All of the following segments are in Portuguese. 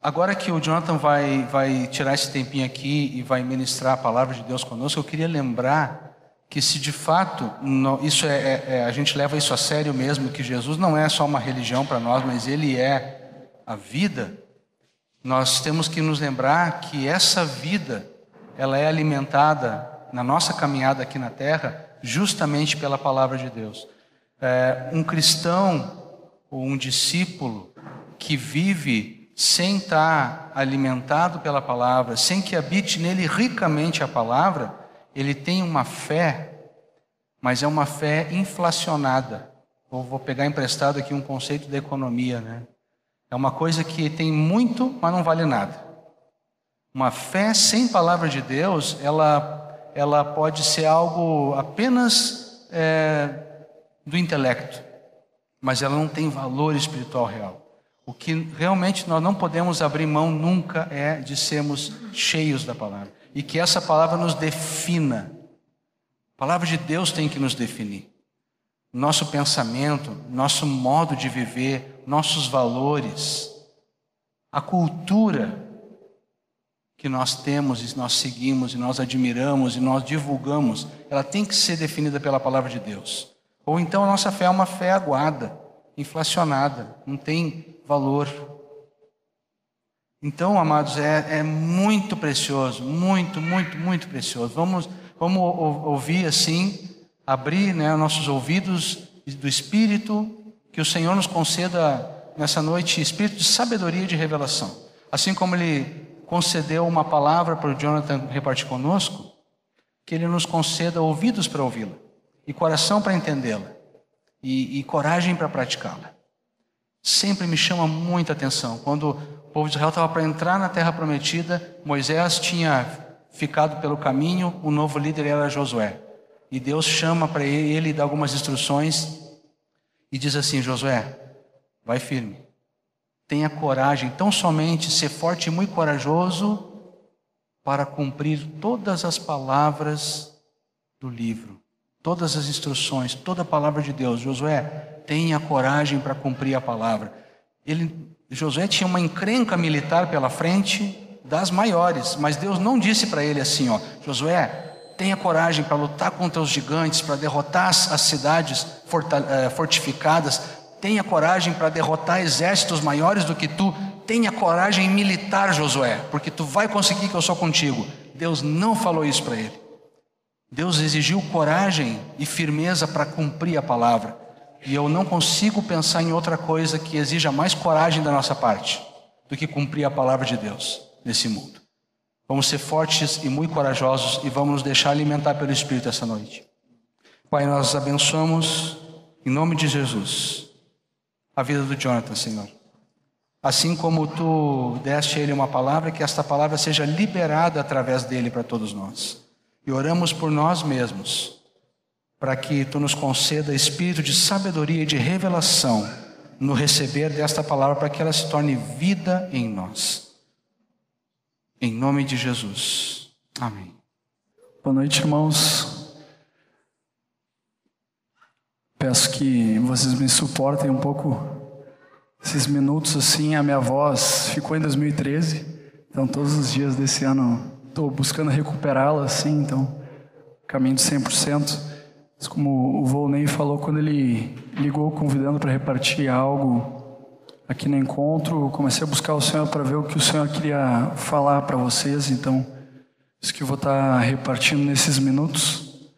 Agora que o Jonathan vai, vai tirar esse tempinho aqui e vai ministrar a palavra de Deus conosco, eu queria lembrar que se de fato isso é, é, é, a gente leva isso a sério mesmo, que Jesus não é só uma religião para nós, mas ele é a vida. Nós temos que nos lembrar que essa vida ela é alimentada na nossa caminhada aqui na Terra justamente pela palavra de Deus. É, um cristão ou um discípulo que vive sem estar alimentado pela palavra, sem que habite nele ricamente a palavra, ele tem uma fé, mas é uma fé inflacionada. Vou, vou pegar emprestado aqui um conceito da economia, né? É uma coisa que tem muito, mas não vale nada. Uma fé sem palavra de Deus, ela, ela pode ser algo apenas é, do intelecto, mas ela não tem valor espiritual real. O que realmente nós não podemos abrir mão nunca é de sermos cheios da palavra e que essa palavra nos defina. A palavra de Deus tem que nos definir. Nosso pensamento, nosso modo de viver, nossos valores, a cultura que nós temos e nós seguimos e nós admiramos e nós divulgamos, ela tem que ser definida pela palavra de Deus. Ou então a nossa fé é uma fé aguada, inflacionada, não tem valor. Então, amados, é, é muito precioso, muito, muito, muito precioso. Vamos, vamos ouvir assim, abrir né, nossos ouvidos do Espírito, que o Senhor nos conceda nessa noite espírito de sabedoria e de revelação. Assim como Ele concedeu uma palavra para o Jonathan repartir conosco, que Ele nos conceda ouvidos para ouvi-la, e coração para entendê-la, e, e coragem para praticá-la. Sempre me chama muita atenção quando o povo de Israel estava para entrar na terra prometida, Moisés tinha ficado pelo caminho, o novo líder era Josué. E Deus chama para ele, ele dá algumas instruções e diz assim: Josué, vai firme, tenha coragem, tão somente ser forte e muito corajoso para cumprir todas as palavras do livro, todas as instruções, toda a palavra de Deus. Josué, tenha coragem para cumprir a palavra. Ele Josué tinha uma encrenca militar pela frente das maiores, mas Deus não disse para ele assim, ó, Josué, tenha coragem para lutar contra os gigantes, para derrotar as cidades eh, fortificadas, tenha coragem para derrotar exércitos maiores do que tu, tenha coragem militar, Josué, porque tu vai conseguir que eu sou contigo. Deus não falou isso para ele. Deus exigiu coragem e firmeza para cumprir a palavra. E eu não consigo pensar em outra coisa que exija mais coragem da nossa parte do que cumprir a palavra de Deus nesse mundo. Vamos ser fortes e muito corajosos e vamos nos deixar alimentar pelo Espírito essa noite. Pai, nós abençoamos em nome de Jesus a vida do Jonathan, Senhor. Assim como tu deste a ele uma palavra, que esta palavra seja liberada através dele para todos nós. E oramos por nós mesmos para que tu nos conceda espírito de sabedoria e de revelação no receber desta palavra, para que ela se torne vida em nós. Em nome de Jesus. Amém. Boa noite, irmãos. Peço que vocês me suportem um pouco esses minutos assim. A minha voz ficou em 2013, então todos os dias desse ano estou buscando recuperá-la assim, então caminho de 100%. Como o Volney falou, quando ele ligou convidando para repartir algo aqui no encontro, comecei a buscar o Senhor para ver o que o Senhor queria falar para vocês, então isso que eu vou estar tá repartindo nesses minutos.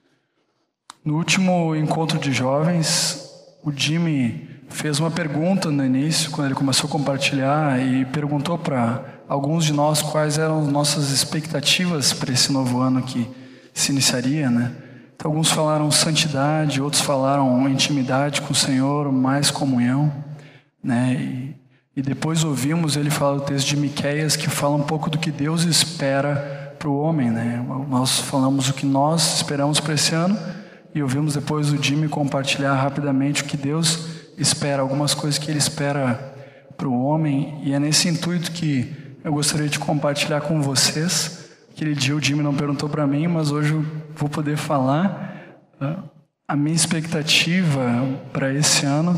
No último encontro de jovens, o Jimmy fez uma pergunta no início, quando ele começou a compartilhar, e perguntou para alguns de nós quais eram nossas expectativas para esse novo ano que se iniciaria, né? Então, alguns falaram santidade, outros falaram intimidade com o Senhor, mais comunhão, né? E, e depois ouvimos ele falar o texto de Miqueias que fala um pouco do que Deus espera para o homem, né? Nós falamos o que nós esperamos para esse ano e ouvimos depois o Jimmy compartilhar rapidamente o que Deus espera, algumas coisas que ele espera para o homem e é nesse intuito que eu gostaria de compartilhar com vocês Aquele dia o Jimmy não perguntou para mim, mas hoje eu vou poder falar. Tá? A minha expectativa para esse ano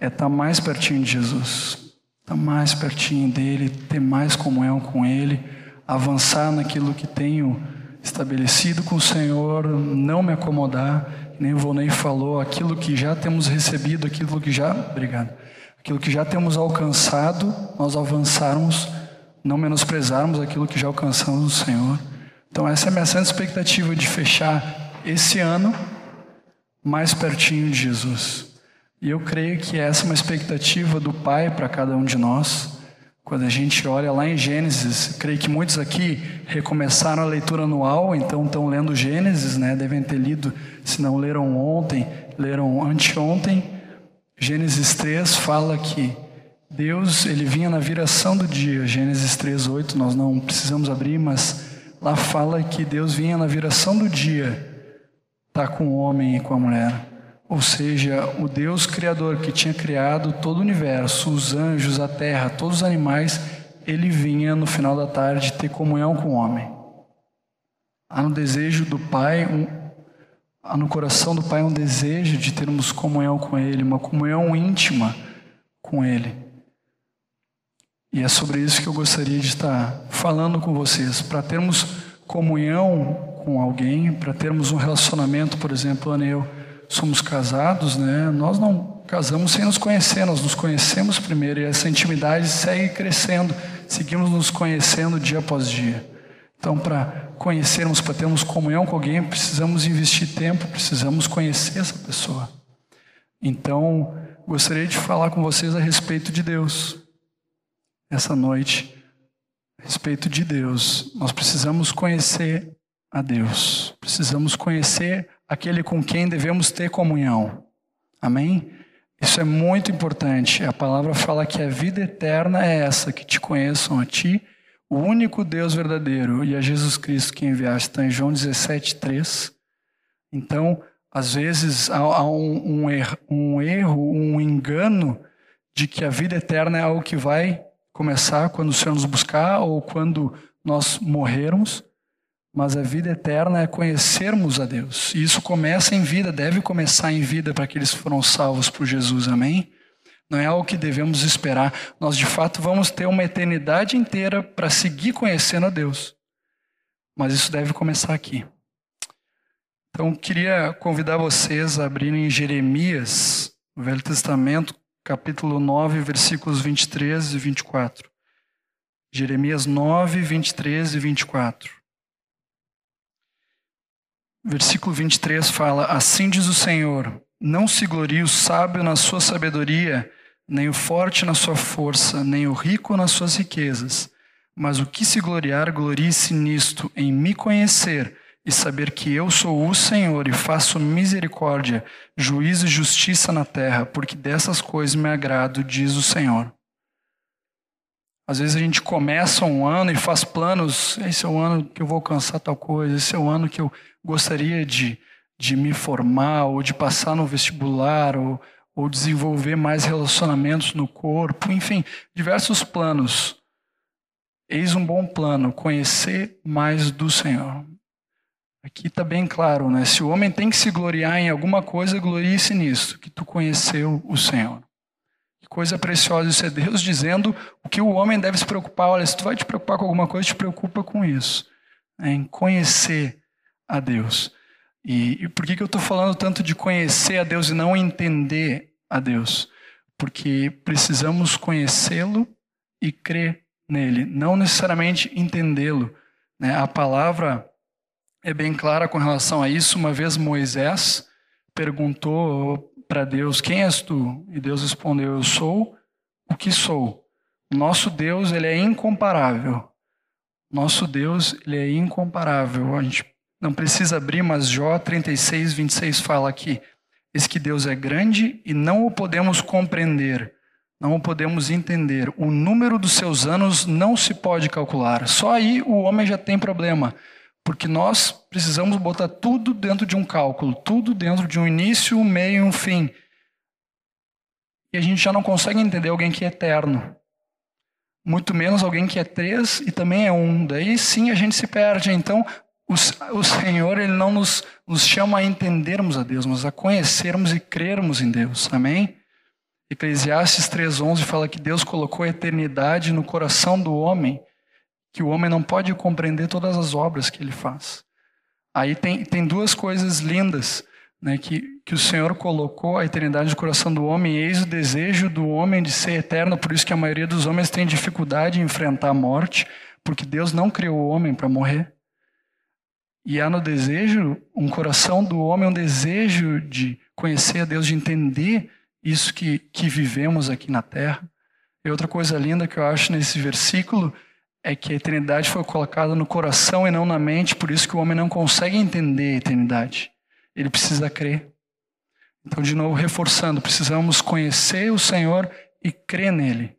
é estar tá mais pertinho de Jesus. estar mais pertinho dele, ter mais comunhão com ele, avançar naquilo que tenho estabelecido com o Senhor, não me acomodar, nem o Volney falou, aquilo que já temos recebido, aquilo que já, obrigado, aquilo que já temos alcançado, nós avançarmos, não menosprezarmos aquilo que já alcançamos no Senhor. Então essa é a minha santa expectativa de fechar esse ano mais pertinho de Jesus. E eu creio que essa é uma expectativa do Pai para cada um de nós. Quando a gente olha lá em Gênesis, creio que muitos aqui recomeçaram a leitura anual, então estão lendo Gênesis, né? Devem ter lido, se não leram ontem, leram anteontem. Gênesis 3 fala que Deus, ele vinha na viração do dia. Gênesis 3:8, nós não precisamos abrir, mas lá fala que Deus vinha na viração do dia, tá com o homem e com a mulher. Ou seja, o Deus Criador que tinha criado todo o universo, os anjos, a terra, todos os animais, ele vinha no final da tarde ter comunhão com o homem. Há no desejo do Pai, um, há no coração do Pai um desejo de termos comunhão com Ele, uma comunhão íntima com Ele. E é sobre isso que eu gostaria de estar falando com vocês, para termos comunhão com alguém, para termos um relacionamento, por exemplo, Anel somos casados, né? Nós não casamos sem nos conhecer, nós nos conhecemos primeiro e essa intimidade segue crescendo, seguimos nos conhecendo dia após dia. Então, para conhecermos, para termos comunhão com alguém, precisamos investir tempo, precisamos conhecer essa pessoa. Então, gostaria de falar com vocês a respeito de Deus. Essa noite, a respeito de Deus. Nós precisamos conhecer a Deus. Precisamos conhecer aquele com quem devemos ter comunhão. Amém? Isso é muito importante. A palavra fala que a vida eterna é essa, que te conheçam a ti, o único Deus verdadeiro, e a Jesus Cristo que enviaste. Está em João 17, 3. Então, às vezes há, um, erro, um erro, um engano de que a vida eterna é algo que vai começar quando o Senhor nos buscar ou quando nós morrermos mas a vida eterna é conhecermos a Deus. E isso começa em vida, deve começar em vida para aqueles que foram salvos por Jesus, amém? Não é algo que devemos esperar. Nós, de fato, vamos ter uma eternidade inteira para seguir conhecendo a Deus. Mas isso deve começar aqui. Então, queria convidar vocês a abrirem Jeremias, o Velho Testamento, capítulo 9, versículos 23 e 24. Jeremias 9, 23 e 24. Versículo 23 fala: Assim diz o Senhor: Não se glorie o sábio na sua sabedoria, nem o forte na sua força, nem o rico nas suas riquezas. Mas o que se gloriar, glorie-se nisto, em me conhecer e saber que eu sou o Senhor e faço misericórdia, juízo e justiça na terra, porque dessas coisas me agrado, diz o Senhor. Às vezes a gente começa um ano e faz planos, esse é o ano que eu vou alcançar tal coisa, esse é o ano que eu gostaria de, de me formar, ou de passar no vestibular, ou, ou desenvolver mais relacionamentos no corpo, enfim, diversos planos. Eis um bom plano, conhecer mais do Senhor. Aqui está bem claro, né? Se o homem tem que se gloriar em alguma coisa, glorie-se nisso, que tu conheceu o Senhor. Que coisa preciosa isso é Deus dizendo o que o homem deve se preocupar. Olha, se tu vai te preocupar com alguma coisa, te preocupa com isso. É em conhecer a Deus. E, e por que, que eu estou falando tanto de conhecer a Deus e não entender a Deus? Porque precisamos conhecê-lo e crer nele, não necessariamente entendê-lo. Né? A palavra é bem clara com relação a isso. Uma vez Moisés perguntou para Deus: Quem és tu? E Deus respondeu: Eu sou o que sou. Nosso Deus ele é incomparável. Nosso Deus ele é incomparável. A gente não precisa abrir, mas Jó 36, 26 fala aqui: Eis que Deus é grande e não o podemos compreender, não o podemos entender. O número dos seus anos não se pode calcular. Só aí o homem já tem problema, porque nós precisamos botar tudo dentro de um cálculo, tudo dentro de um início, um meio e um fim. E a gente já não consegue entender alguém que é eterno. Muito menos alguém que é três e também é um. Daí sim a gente se perde. Então, o, o Senhor ele não nos, nos chama a entendermos a Deus, mas a conhecermos e crermos em Deus. Amém? Eclesiastes 3,11 fala que Deus colocou a eternidade no coração do homem, que o homem não pode compreender todas as obras que ele faz. Aí tem, tem duas coisas lindas né, que, que o Senhor colocou a eternidade no coração do homem, e eis o desejo do homem de ser eterno, por isso que a maioria dos homens tem dificuldade em enfrentar a morte, porque Deus não criou o homem para morrer. E há no desejo, um coração do homem, um desejo de conhecer a Deus, de entender isso que, que vivemos aqui na terra. E outra coisa linda que eu acho nesse versículo é que a eternidade foi colocada no coração e não na mente, por isso que o homem não consegue entender a eternidade. Ele precisa crer. Então, de novo, reforçando, precisamos conhecer o Senhor e crer nele.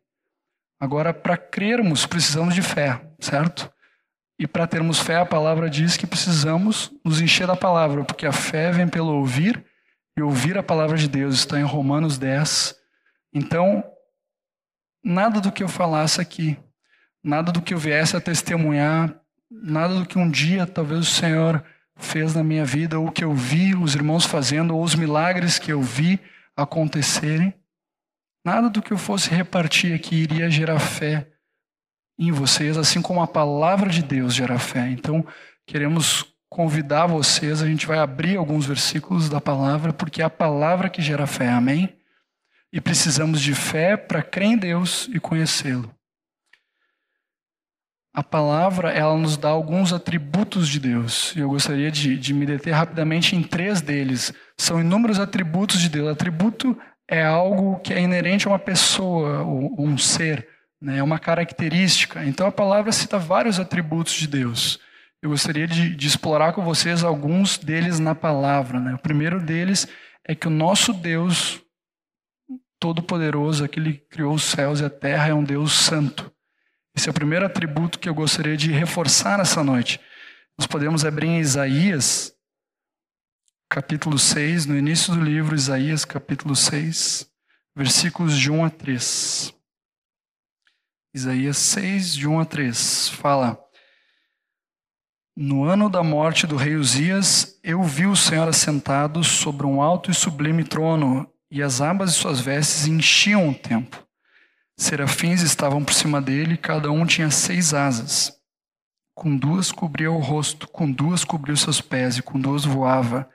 Agora, para crermos, precisamos de fé, certo? E para termos fé, a palavra diz que precisamos nos encher da palavra, porque a fé vem pelo ouvir e ouvir a palavra de Deus está em Romanos 10. Então, nada do que eu falasse aqui, nada do que eu viesse a testemunhar, nada do que um dia talvez o Senhor fez na minha vida, ou o que eu vi os irmãos fazendo, ou os milagres que eu vi acontecerem, nada do que eu fosse repartir aqui iria gerar fé em vocês, assim como a palavra de Deus gera fé. Então, queremos convidar vocês, a gente vai abrir alguns versículos da palavra, porque é a palavra que gera fé, amém? E precisamos de fé para crer em Deus e conhecê-lo. A palavra, ela nos dá alguns atributos de Deus. E eu gostaria de, de me deter rapidamente em três deles. São inúmeros atributos de Deus. Atributo é algo que é inerente a uma pessoa, ou um ser, né? é uma característica. Então a palavra cita vários atributos de Deus. Eu gostaria de, de explorar com vocês alguns deles na palavra. Né? O primeiro deles é que o nosso Deus Todo-Poderoso, aquele que criou os céus e a terra, é um Deus santo. Esse é o primeiro atributo que eu gostaria de reforçar nessa noite. Nós podemos abrir em Isaías, capítulo 6, no início do livro, Isaías, capítulo 6, versículos de 1 a 3. Isaías 6, de 1 a 3, fala. No ano da morte do rei Uzias, eu vi o Senhor assentado sobre um alto e sublime trono, e as abas de suas vestes enchiam o templo. Serafins estavam por cima dele, cada um tinha seis asas. Com duas cobria o rosto, com duas cobria os seus pés, e com duas voava.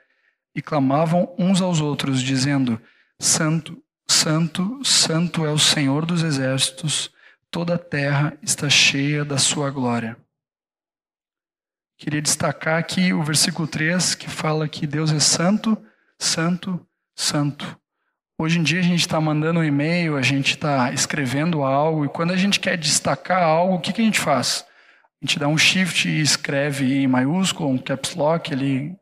E clamavam uns aos outros, dizendo: Santo, Santo, Santo é o Senhor dos exércitos, toda a terra está cheia da sua glória. Queria destacar aqui o versículo 3, que fala que Deus é santo, santo, santo. Hoje em dia a gente está mandando um e-mail, a gente está escrevendo algo, e quando a gente quer destacar algo, o que, que a gente faz? A gente dá um shift e escreve em maiúsculo, um caps lock, ali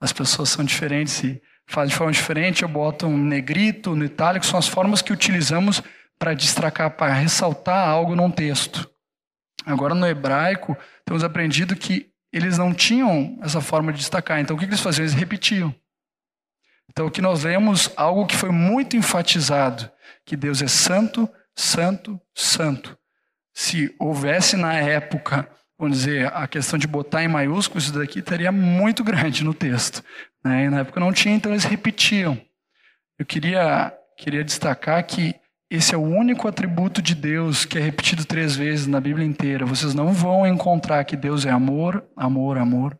as pessoas são diferentes e fazem de forma diferente, eu boto um negrito, no itálico, são as formas que utilizamos para destacar, para ressaltar algo num texto. Agora no hebraico, temos aprendido que eles não tinham essa forma de destacar. Então, o que eles faziam? Eles repetiam. Então, aqui nós vemos algo que foi muito enfatizado: que Deus é santo, santo, santo. Se houvesse na época, vamos dizer, a questão de botar em maiúsculo, isso daqui estaria muito grande no texto. Né? E na época não tinha, então eles repetiam. Eu queria, queria destacar que esse é o único atributo de Deus que é repetido três vezes na Bíblia inteira. Vocês não vão encontrar que Deus é amor, amor, amor.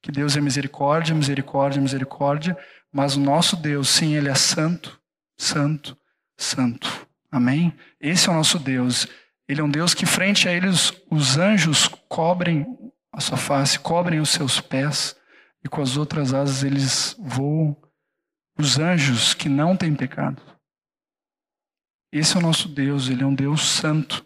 Que Deus é misericórdia, misericórdia, misericórdia. Mas o nosso Deus, sim, Ele é santo, santo, santo. Amém? Esse é o nosso Deus. Ele é um Deus que, frente a Ele, os, os anjos cobrem a sua face, cobrem os seus pés. E com as outras asas eles voam. Os anjos que não têm pecado. Esse é o nosso Deus, ele é um Deus santo.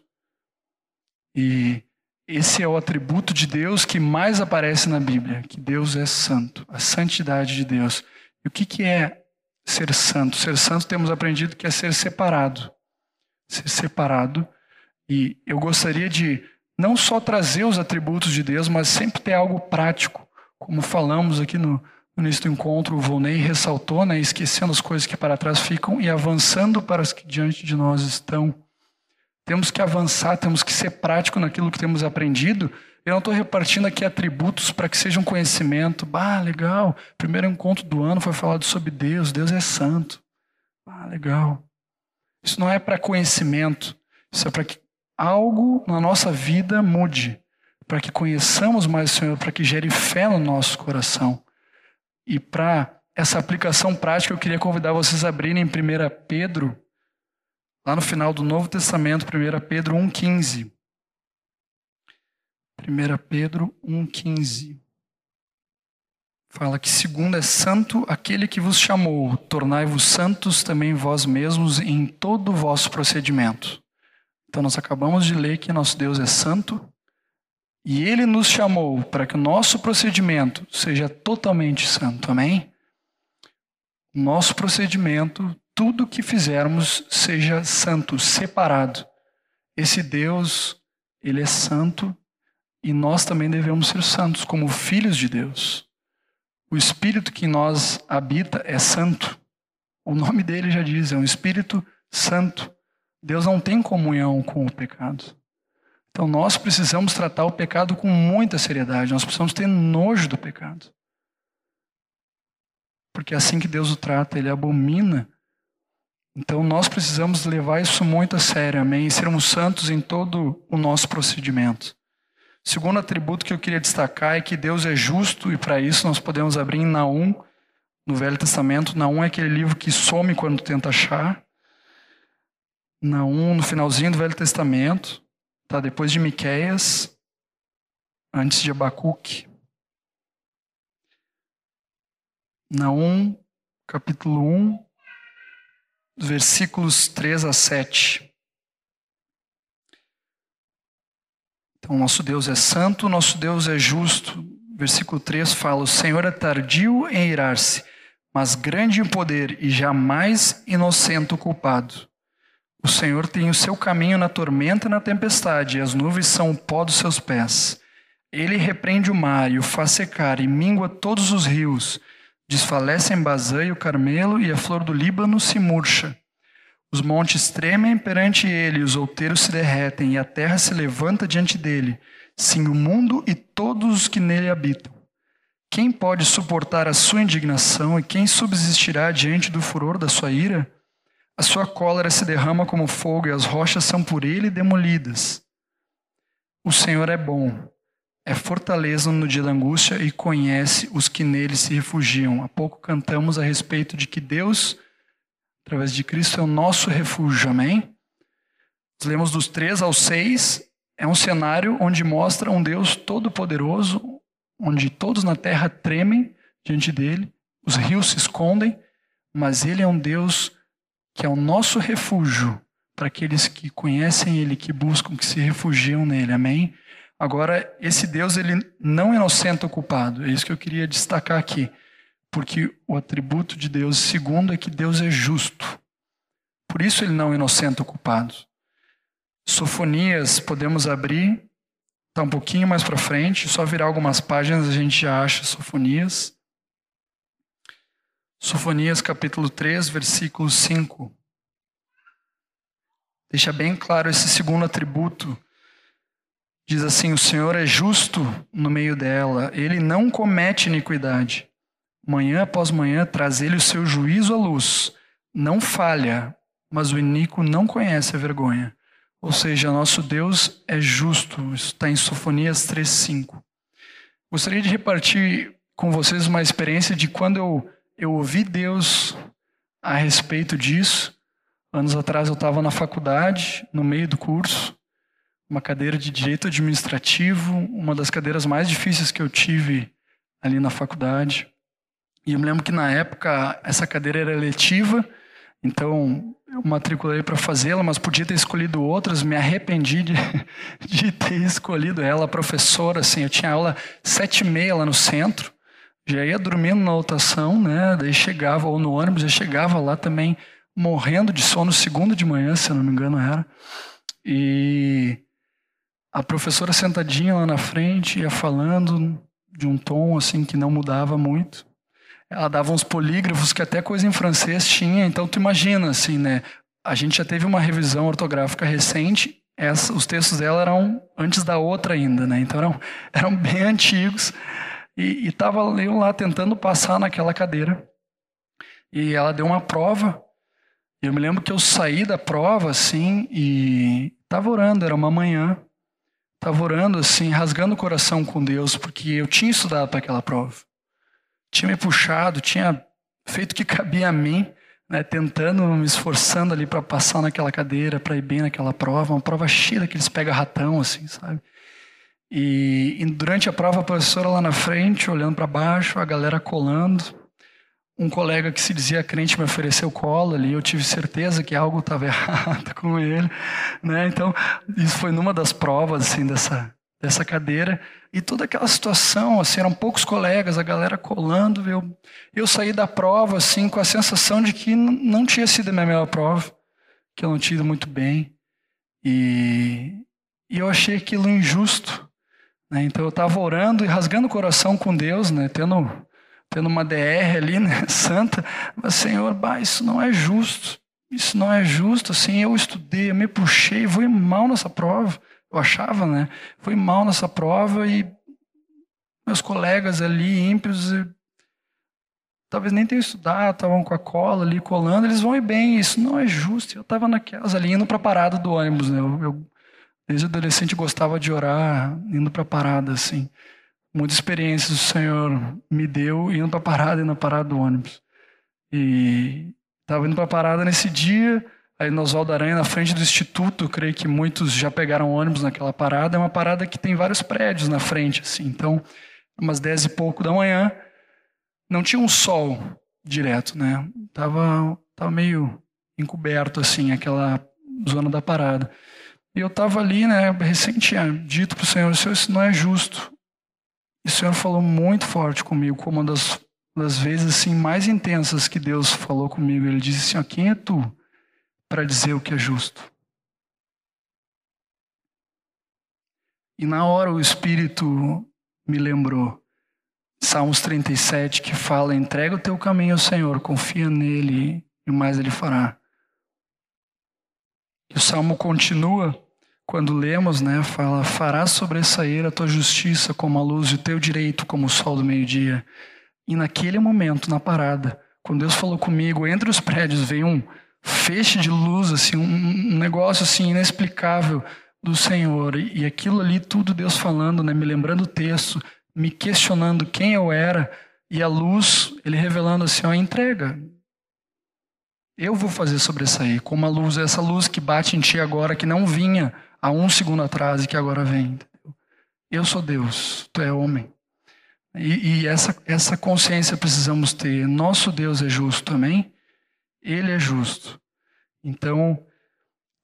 E esse é o atributo de Deus que mais aparece na Bíblia, que Deus é santo, a santidade de Deus. O que, que é ser santo? Ser santo temos aprendido que é ser separado. Ser separado. E eu gostaria de não só trazer os atributos de Deus, mas sempre ter algo prático, como falamos aqui no, no início do encontro, o Volney ressaltou, né, esquecendo as coisas que para trás ficam e avançando para as que diante de nós estão. Temos que avançar, temos que ser prático naquilo que temos aprendido. Eu não estou repartindo aqui atributos para que seja um conhecimento. Bah, legal. Primeiro encontro do ano foi falado sobre Deus. Deus é santo. Ah, legal. Isso não é para conhecimento. Isso é para que algo na nossa vida mude. Para que conheçamos mais o Senhor, para que gere fé no nosso coração. E para essa aplicação prática, eu queria convidar vocês a abrirem em 1 Pedro, lá no final do Novo Testamento, 1 Pedro 1,15. 1 Pedro 1,15. Fala que segundo é santo aquele que vos chamou, tornai-vos santos também vós mesmos em todo o vosso procedimento. Então nós acabamos de ler que nosso Deus é santo e ele nos chamou para que o nosso procedimento seja totalmente santo. Amém? Nosso procedimento, tudo que fizermos seja santo, separado. Esse Deus, ele é santo e nós também devemos ser santos como filhos de Deus. O Espírito que em nós habita é santo. O nome dele já diz, é um Espírito Santo. Deus não tem comunhão com o pecado. Então nós precisamos tratar o pecado com muita seriedade, nós precisamos ter nojo do pecado. Porque é assim que Deus o trata, ele abomina. Então nós precisamos levar isso muito a sério, amém? E sermos santos em todo o nosso procedimento. Segundo atributo que eu queria destacar é que Deus é justo, e para isso nós podemos abrir em Naum, no Velho Testamento. Naum é aquele livro que some quando tenta achar. Naum, no finalzinho do Velho Testamento, tá depois de Miqueias, antes de Abacuque. Naum, capítulo 1, versículos 3 a 7. Então, nosso Deus é santo, nosso Deus é justo. Versículo 3 fala: O Senhor é tardio em irar-se, mas grande em poder e jamais inocente o culpado. O Senhor tem o seu caminho na tormenta e na tempestade, e as nuvens são o pó dos seus pés. Ele repreende o mar e o faz secar, e mingua todos os rios. Desfalecem Bazã e o Carmelo, e a flor do Líbano se murcha. Os montes tremem perante ele, os outeiros se derretem, e a terra se levanta diante dele. Sim, o mundo e todos os que nele habitam. Quem pode suportar a sua indignação e quem subsistirá diante do furor da sua ira? A sua cólera se derrama como fogo e as rochas são por ele demolidas. O Senhor é bom, é fortaleza no dia da angústia e conhece os que nele se refugiam. Há pouco cantamos a respeito de que Deus através de Cristo é o nosso refúgio, amém? Lemos dos 3 ao 6, é um cenário onde mostra um Deus todo-poderoso, onde todos na terra tremem diante dele, os rios se escondem, mas ele é um Deus que é o nosso refúgio para aqueles que conhecem ele, que buscam, que se refugiam nele, amém? Agora, esse Deus, ele não é inocente ou culpado, é isso que eu queria destacar aqui. Porque o atributo de Deus, segundo, é que Deus é justo. Por isso ele não inocente ou culpado. Sofonias, podemos abrir, está um pouquinho mais para frente, só virar algumas páginas a gente já acha Sofonias. Sofonias capítulo 3, versículo 5. Deixa bem claro esse segundo atributo. Diz assim: O Senhor é justo no meio dela, ele não comete iniquidade manhã após manhã traz ele o seu juízo à luz. Não falha, mas o iníquo não conhece a vergonha. Ou seja, nosso Deus é justo. Isso está em Sofonias 3,5. Gostaria de repartir com vocês uma experiência de quando eu, eu ouvi Deus a respeito disso. Anos atrás eu estava na faculdade, no meio do curso, uma cadeira de direito administrativo, uma das cadeiras mais difíceis que eu tive ali na faculdade. E eu me lembro que na época essa cadeira era eletiva, então eu matriculei para fazê-la, mas podia ter escolhido outras. Me arrependi de, de ter escolhido ela, professora. Assim, eu tinha aula sete e meia lá no centro, já ia dormindo na lotação, né? Daí chegava ou no ônibus, já chegava lá também morrendo de sono segunda de manhã, se eu não me engano era. E a professora sentadinha lá na frente ia falando de um tom assim que não mudava muito. Ela dava uns polígrafos que até coisa em francês tinha, então tu imagina, assim, né? A gente já teve uma revisão ortográfica recente, essa, os textos dela eram antes da outra ainda, né? Então eram, eram bem antigos. E estava eu lá tentando passar naquela cadeira. E ela deu uma prova. Eu me lembro que eu saí da prova assim e estava orando, era uma manhã. Estava orando assim, rasgando o coração com Deus, porque eu tinha estudado para aquela prova. Tinha me puxado, tinha feito o que cabia a mim, né, tentando, me esforçando ali para passar naquela cadeira, para ir bem naquela prova, uma prova cheia daqueles pega-ratão, assim, sabe? E, e, durante a prova, a professora lá na frente, olhando para baixo, a galera colando. Um colega que se dizia crente me ofereceu cola ali, eu tive certeza que algo estava errado com ele, né? Então, isso foi numa das provas assim dessa dessa cadeira e toda aquela situação, assim, eram poucos colegas, a galera colando, eu eu saí da prova assim com a sensação de que não tinha sido a minha melhor prova, que eu não tinha ido muito bem. E, e eu achei aquilo injusto, né? Então eu estava orando e rasgando o coração com Deus, né? Tendo, tendo uma DR ali, né? Santa. Mas, Senhor, bah, isso não é justo. Isso não é justo. Assim, eu estudei, eu me puxei, fui mal nessa prova. Eu achava, né? Fui mal nessa prova e meus colegas ali, ímpios, talvez nem tenham estudado, estavam com a cola ali colando, eles vão ir bem. Isso não é justo. Eu estava naquelas ali, indo para a parada do ônibus, né? Eu, eu Desde adolescente gostava de orar indo para a parada, assim. Muitas experiências o Senhor me deu indo para a parada e na parada do ônibus. E estava indo para a parada nesse dia, aí no Oswaldo Aranha, na frente do instituto, creio que muitos já pegaram ônibus naquela parada. É uma parada que tem vários prédios na frente, assim. Então, umas dez e pouco da manhã, não tinha um sol direto, né? Tava, tava meio encoberto, assim, aquela zona da parada. E eu estava ali, né, tinha dito para o Senhor, Senhor, isso não é justo. E o Senhor falou muito forte comigo, como uma das, das vezes assim, mais intensas que Deus falou comigo. Ele disse assim, ó, quem é tu para dizer o que é justo? E na hora o Espírito me lembrou, Salmos 37, que fala, entrega o teu caminho ao Senhor, confia nele e mais ele fará. E o Salmo continua quando lemos, né, fala: Farás sobressair a tua justiça como a luz e o teu direito como o sol do meio-dia. E naquele momento, na parada, quando Deus falou comigo, entre os prédios veio um feixe de luz, assim, um, negócio assim inexplicável do Senhor. E, e aquilo ali, tudo Deus falando, né, me lembrando o texto, me questionando quem eu era, e a luz, ele revelando assim: ó, entrega. Eu vou fazer sobressair como a luz, essa luz que bate em ti agora, que não vinha há um segundo atrás e que agora vem. Eu sou Deus, tu é homem. E, e, essa, essa consciência precisamos ter. Nosso Deus é justo também. Ele é justo. Então,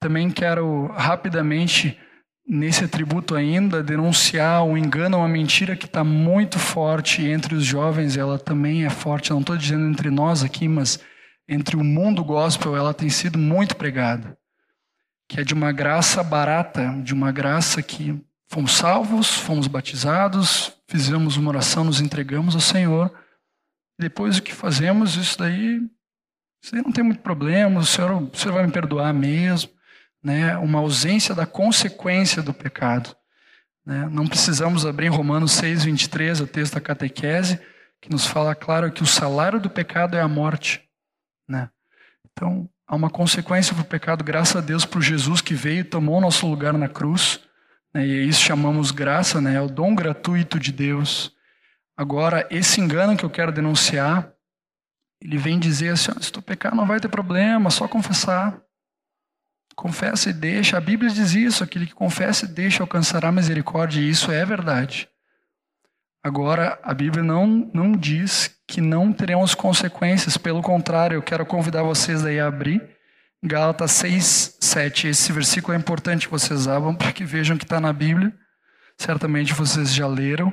também quero rapidamente, nesse atributo ainda, denunciar um engano, uma mentira que está muito forte entre os jovens. Ela também é forte, não estou dizendo entre nós aqui, mas entre o mundo gospel, ela tem sido muito pregada que é de uma graça barata, de uma graça que fomos salvos, fomos batizados, fizemos uma oração, nos entregamos ao Senhor. Depois o que fazemos, isso daí, isso daí não tem muito problema, o Senhor, o Senhor vai me perdoar mesmo. Né? Uma ausência da consequência do pecado. Né? Não precisamos abrir Romanos 6, 23, o texto da catequese, que nos fala claro que o salário do pecado é a morte. Né? Então, há uma consequência para o pecado, graças a Deus por Jesus que veio e tomou nosso lugar na cruz. Né, e isso chamamos graça, né, é o dom gratuito de Deus. Agora, esse engano que eu quero denunciar, ele vem dizer assim: se tu pecar não vai ter problema, só confessar. Confessa e deixa. A Bíblia diz isso: aquele que confessa e deixa alcançará misericórdia, e isso é verdade. Agora, a Bíblia não, não diz que não teremos consequências, pelo contrário, eu quero convidar vocês aí a abrir Gálatas 6, 7. Esse versículo é importante que vocês abram para que vejam que está na Bíblia. Certamente vocês já leram,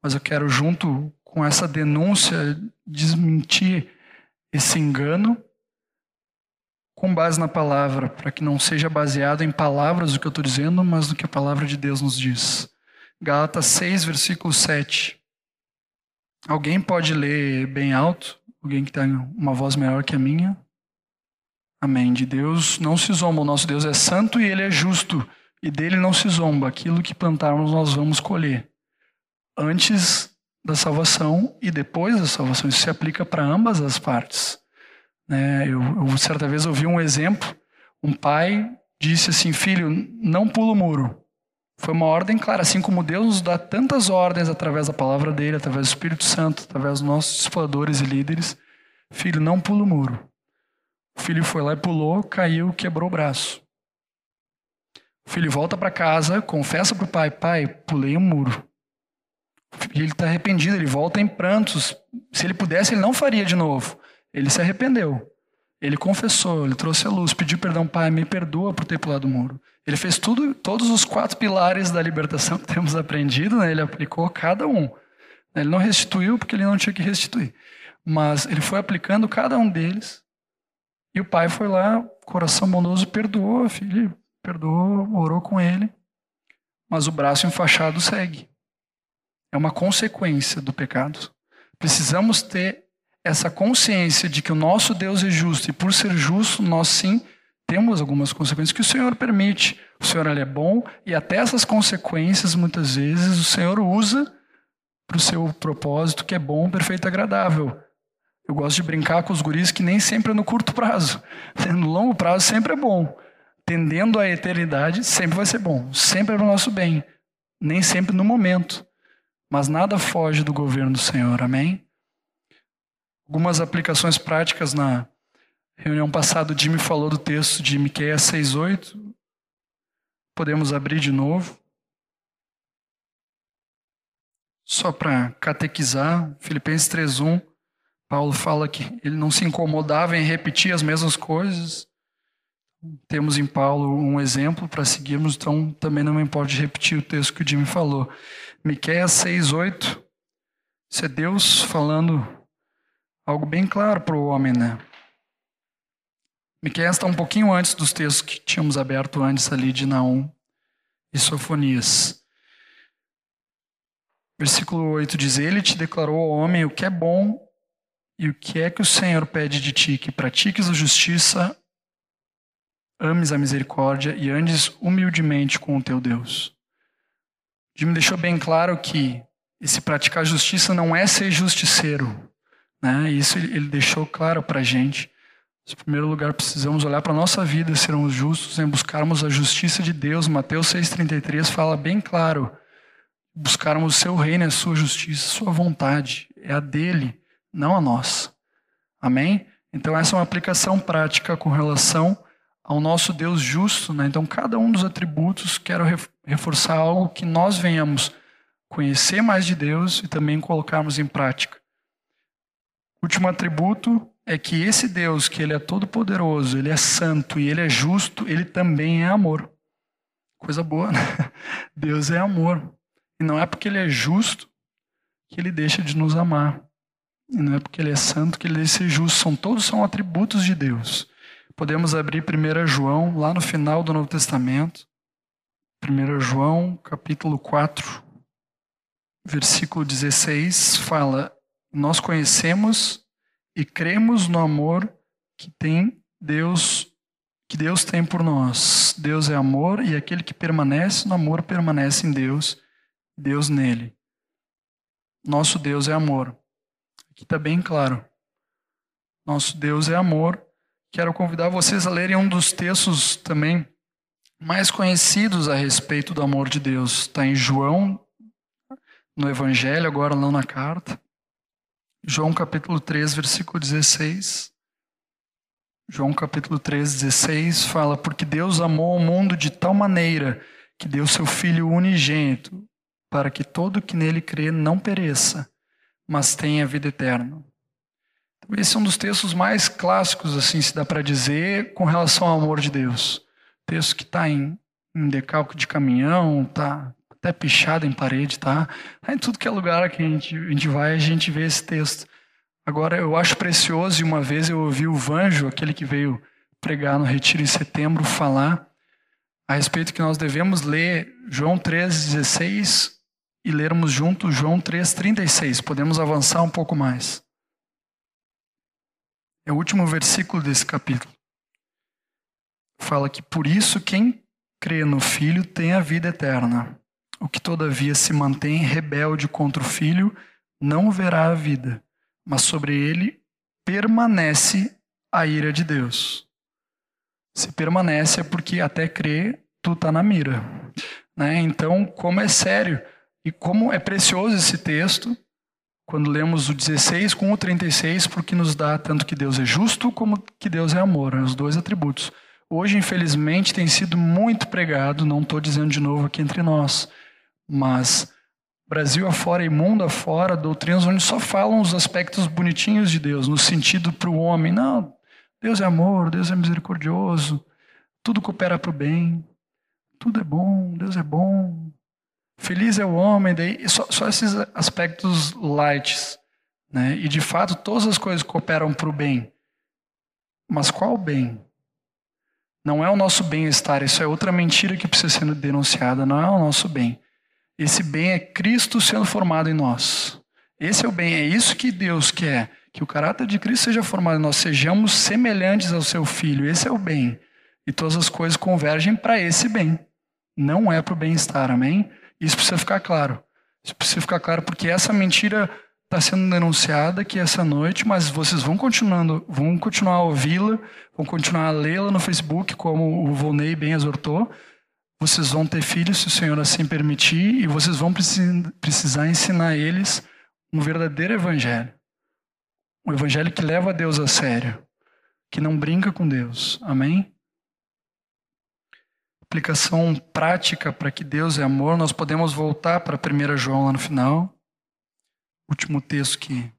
mas eu quero, junto com essa denúncia, desmentir esse engano com base na palavra, para que não seja baseado em palavras o que eu estou dizendo, mas no que a palavra de Deus nos diz. Gálatas 6, versículo 7. Alguém pode ler bem alto? Alguém que tem uma voz melhor que a minha? Amém. De Deus não se zomba. O nosso Deus é santo e ele é justo. E dele não se zomba. Aquilo que plantarmos, nós vamos colher. Antes da salvação e depois da salvação. Isso se aplica para ambas as partes. Né? Eu, eu certa vez ouvi um exemplo, um pai disse assim, filho, não pula o muro. Foi uma ordem clara, assim como Deus nos dá tantas ordens através da palavra dele, através do Espírito Santo, através dos nossos discipuladores e líderes. Filho, não pula o muro. O filho foi lá e pulou, caiu, quebrou o braço. O filho volta para casa, confessa para o pai: Pai, pulei um muro. E ele está arrependido, ele volta em prantos. Se ele pudesse, ele não faria de novo. Ele se arrependeu. Ele confessou, ele trouxe a luz, pediu perdão, Pai, me perdoa por ter pulado o muro. Ele fez tudo, todos os quatro pilares da libertação que temos aprendido, né? ele aplicou cada um. Ele não restituiu porque ele não tinha que restituir. Mas ele foi aplicando cada um deles. E o pai foi lá, coração bondoso, perdoou, filho, perdoou, orou com ele. Mas o braço enfaixado segue. É uma consequência do pecado. Precisamos ter essa consciência de que o nosso Deus é justo e por ser justo, nós sim temos algumas consequências que o Senhor permite. O Senhor é bom e até essas consequências muitas vezes o Senhor usa para o seu propósito que é bom, perfeito e agradável. Eu gosto de brincar com os guris que nem sempre é no curto prazo. No longo prazo sempre é bom. Tendendo à eternidade, sempre vai ser bom. Sempre é para o nosso bem. Nem sempre no momento. Mas nada foge do governo do Senhor. Amém? Algumas aplicações práticas na reunião passada, o Jimmy falou do texto de Miqueias 6:8. Podemos abrir de novo. Só para catequizar, Filipenses 3:1, Paulo fala que ele não se incomodava em repetir as mesmas coisas. Temos em Paulo um exemplo para seguirmos, então também não me importa repetir o texto que o Jimmy falou. Miqueias 6:8. Isso é Deus falando algo bem claro para o homem, né? Miqueias está um pouquinho antes dos textos que tínhamos aberto antes ali de Naum e Sofonias. Versículo 8 diz: Ele te declarou ao homem o que é bom e o que é que o Senhor pede de ti, que pratiques a justiça, ames a misericórdia e andes humildemente com o teu Deus. Jim deixou bem claro que esse praticar justiça não é ser justiceiro, né? Isso ele deixou claro para a gente. Em primeiro lugar, precisamos olhar para a nossa vida, sermos justos em buscarmos a justiça de Deus. Mateus 6,33 fala bem claro: buscarmos o seu reino, a sua justiça, a sua vontade. É a dele, não a nossa. Amém? Então, essa é uma aplicação prática com relação ao nosso Deus justo. Né? Então, cada um dos atributos, quero reforçar algo que nós venhamos conhecer mais de Deus e também colocarmos em prática. Último atributo é que esse Deus, que ele é todo poderoso, ele é santo e ele é justo, ele também é amor. Coisa boa, né? Deus é amor. E não é porque ele é justo que ele deixa de nos amar. E não é porque ele é santo que ele deixa de ser justo. São, todos são atributos de Deus. Podemos abrir 1 João, lá no final do Novo Testamento. 1 João, capítulo 4, versículo 16, fala: nós conhecemos e cremos no amor que tem Deus, que Deus tem por nós. Deus é amor e aquele que permanece no amor permanece em Deus, Deus nele. Nosso Deus é amor. Aqui está bem claro. Nosso Deus é amor. Quero convidar vocês a lerem um dos textos também mais conhecidos a respeito do amor de Deus. Está em João, no Evangelho, agora não na carta. João capítulo 3, versículo 16. João capítulo 3, 16 fala: Porque Deus amou o mundo de tal maneira que deu seu Filho unigênito, para que todo que nele crê não pereça, mas tenha vida eterna. Esse é um dos textos mais clássicos, assim, se dá para dizer, com relação ao amor de Deus. Texto que está em, em decalque de caminhão, está até pichado em parede, tá? Em tudo que é lugar que a gente, a gente vai, a gente vê esse texto. Agora, eu acho precioso, e uma vez eu ouvi o Vanjo, aquele que veio pregar no retiro em setembro, falar a respeito que nós devemos ler João 3,16 e lermos junto João 3,36. Podemos avançar um pouco mais. É o último versículo desse capítulo. Fala que por isso quem crê no Filho tem a vida eterna. O que todavia se mantém rebelde contra o filho não verá a vida, mas sobre ele permanece a ira de Deus. Se permanece é porque até crê, tu tá na mira. Né? Então, como é sério e como é precioso esse texto, quando lemos o 16 com o 36, porque nos dá tanto que Deus é justo como que Deus é amor, né? os dois atributos. Hoje, infelizmente, tem sido muito pregado, não estou dizendo de novo aqui entre nós, mas Brasil afora e mundo afora, doutrinas onde só falam os aspectos bonitinhos de Deus, no sentido para o homem. Não, Deus é amor, Deus é misericordioso, tudo coopera para o bem, tudo é bom, Deus é bom. Feliz é o homem, daí só, só esses aspectos lights. Né? E de fato, todas as coisas cooperam para o bem. Mas qual bem? Não é o nosso bem-estar, isso é outra mentira que precisa ser denunciada, não é o nosso bem. Esse bem é Cristo sendo formado em nós. Esse é o bem, é isso que Deus quer, que o caráter de Cristo seja formado em nós, sejamos semelhantes ao seu filho. Esse é o bem. E todas as coisas convergem para esse bem. Não é para o bem-estar, amém? Isso precisa ficar claro. Isso precisa ficar claro porque essa mentira está sendo denunciada aqui essa noite, mas vocês vão continuando, vão continuar a ouvi-la, vão continuar a lê-la no Facebook, como o Volney bem exortou. Vocês vão ter filhos, se o Senhor assim permitir, e vocês vão precisar ensinar eles um verdadeiro evangelho. Um evangelho que leva a Deus a sério, que não brinca com Deus. Amém? Aplicação prática para que Deus é amor, nós podemos voltar para 1 João lá no final. Último texto que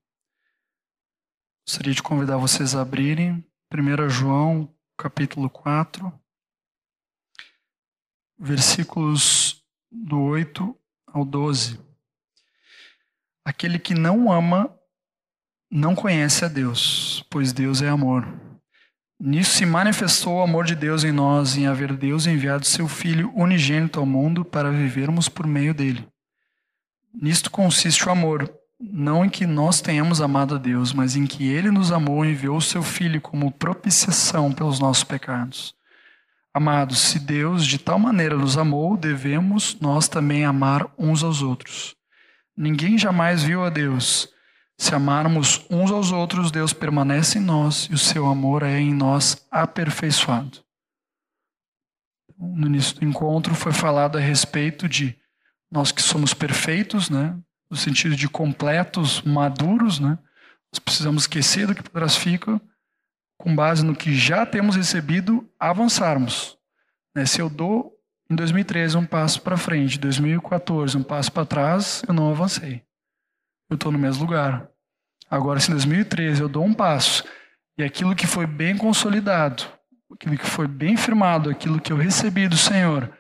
gostaria de convidar vocês a abrirem. 1 João, capítulo 4 versículos do 8 ao 12. Aquele que não ama não conhece a Deus, pois Deus é amor. Nisso se manifestou o amor de Deus em nós, em haver Deus enviado seu Filho unigênito ao mundo para vivermos por meio dele. Nisto consiste o amor, não em que nós tenhamos amado a Deus, mas em que ele nos amou e enviou o seu Filho como propiciação pelos nossos pecados. Amados, se Deus de tal maneira nos amou, devemos nós também amar uns aos outros. Ninguém jamais viu a Deus. Se amarmos uns aos outros, Deus permanece em nós e o seu amor é em nós aperfeiçoado. No início do encontro foi falado a respeito de nós que somos perfeitos, né? no sentido de completos, maduros, né? nós precisamos esquecer do que para trás fica com base no que já temos recebido, avançarmos. Né, se eu dou em 2013 um passo para frente, 2014 um passo para trás, eu não avancei. Eu estou no mesmo lugar. Agora, se em 2013 eu dou um passo e aquilo que foi bem consolidado, aquilo que foi bem firmado, aquilo que eu recebi do Senhor,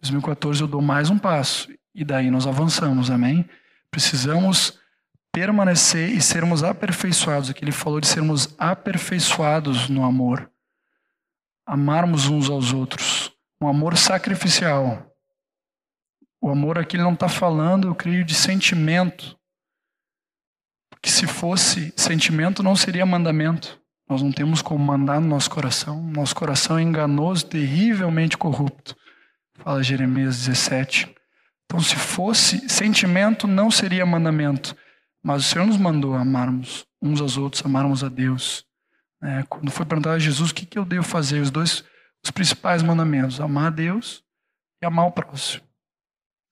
2014 eu dou mais um passo e daí nós avançamos, amém? Precisamos permanecer e sermos aperfeiçoados. Aqui ele falou de sermos aperfeiçoados no amor. Amarmos uns aos outros. Um amor sacrificial. O amor aqui ele não está falando, eu creio, de sentimento. Porque se fosse sentimento, não seria mandamento. Nós não temos como mandar no nosso coração. Nosso coração é enganoso, terrivelmente corrupto. Fala Jeremias 17. Então, se fosse sentimento, não seria mandamento. Mas o Senhor nos mandou amarmos uns aos outros, amarmos a Deus. É, quando foi perguntado a Jesus o que, que eu devo fazer, os dois os principais mandamentos: amar a Deus e amar o próximo.